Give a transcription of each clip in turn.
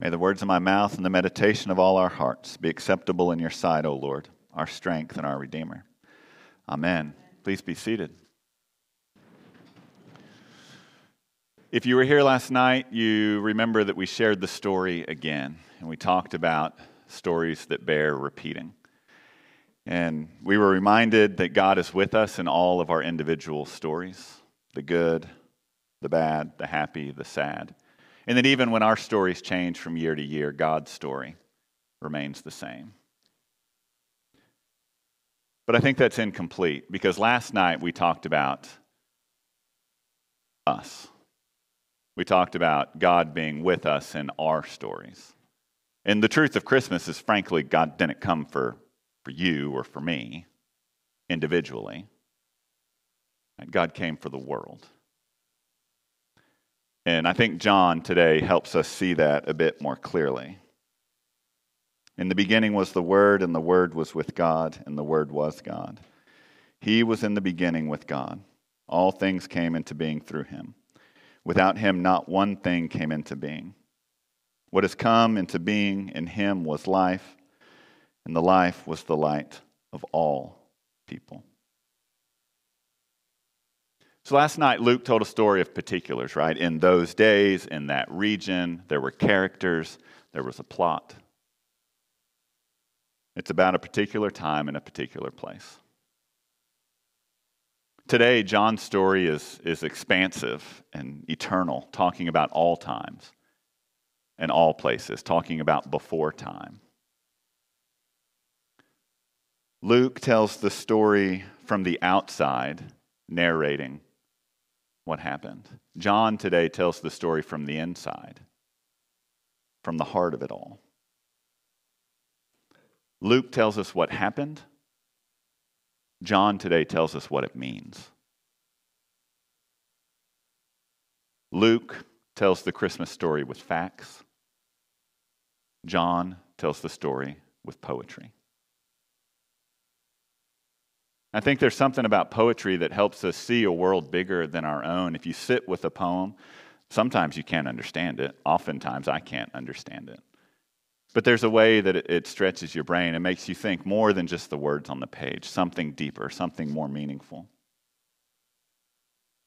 May the words of my mouth and the meditation of all our hearts be acceptable in your sight, O Lord, our strength and our Redeemer. Amen. Please be seated. If you were here last night, you remember that we shared the story again, and we talked about stories that bear repeating. And we were reminded that God is with us in all of our individual stories the good, the bad, the happy, the sad. And that even when our stories change from year to year, God's story remains the same. But I think that's incomplete because last night we talked about us. We talked about God being with us in our stories. And the truth of Christmas is, frankly, God didn't come for, for you or for me individually. God came for the world. And I think John today helps us see that a bit more clearly. In the beginning was the Word, and the Word was with God, and the Word was God. He was in the beginning with God. All things came into being through him. Without him, not one thing came into being. What has come into being in him was life, and the life was the light of all people. So last night, Luke told a story of particulars, right? In those days, in that region, there were characters, there was a plot. It's about a particular time in a particular place. Today, John's story is, is expansive and eternal, talking about all times and all places, talking about before time. Luke tells the story from the outside, narrating what happened. John today tells the story from the inside, from the heart of it all. Luke tells us what happened. John today tells us what it means. Luke tells the Christmas story with facts. John tells the story with poetry. I think there's something about poetry that helps us see a world bigger than our own. If you sit with a poem, sometimes you can't understand it. Oftentimes, I can't understand it. But there's a way that it stretches your brain and makes you think more than just the words on the page, something deeper, something more meaningful.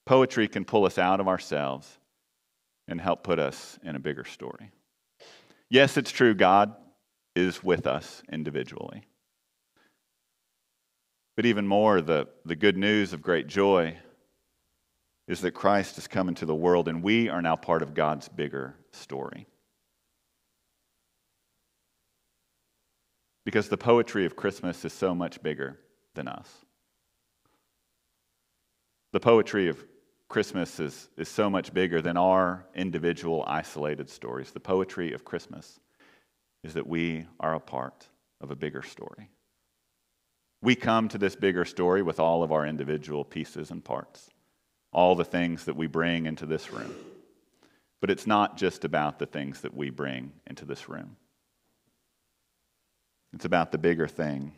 Poetry can pull us out of ourselves and help put us in a bigger story. Yes, it's true, God is with us individually. But even more, the, the good news of great joy is that Christ has come into the world and we are now part of God's bigger story. Because the poetry of Christmas is so much bigger than us. The poetry of Christmas is, is so much bigger than our individual isolated stories. The poetry of Christmas is that we are a part of a bigger story. We come to this bigger story with all of our individual pieces and parts, all the things that we bring into this room. But it's not just about the things that we bring into this room, it's about the bigger thing.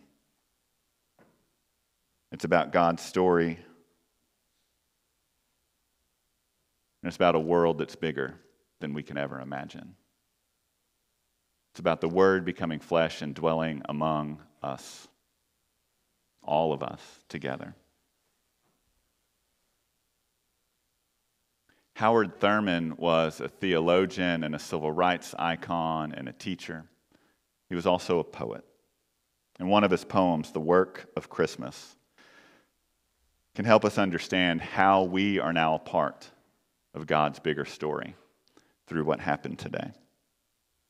It's about God's story. And it's about a world that's bigger than we can ever imagine. It's about the Word becoming flesh and dwelling among us all of us together. Howard Thurman was a theologian and a civil rights icon and a teacher. He was also a poet. And one of his poems, The Work of Christmas, can help us understand how we are now a part of God's bigger story through what happened today.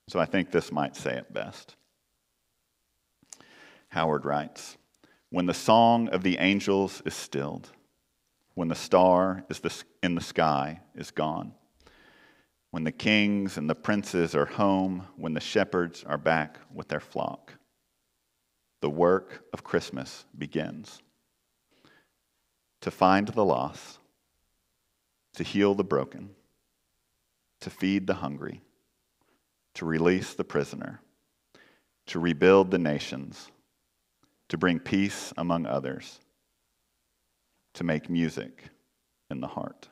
So I think this might say it best. Howard writes, when the song of the angels is stilled, when the star is the, in the sky is gone, when the kings and the princes are home, when the shepherds are back with their flock, the work of Christmas begins. To find the lost, to heal the broken, to feed the hungry, to release the prisoner, to rebuild the nations to bring peace among others, to make music in the heart.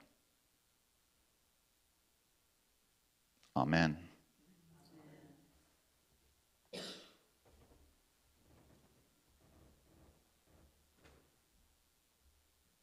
Amen.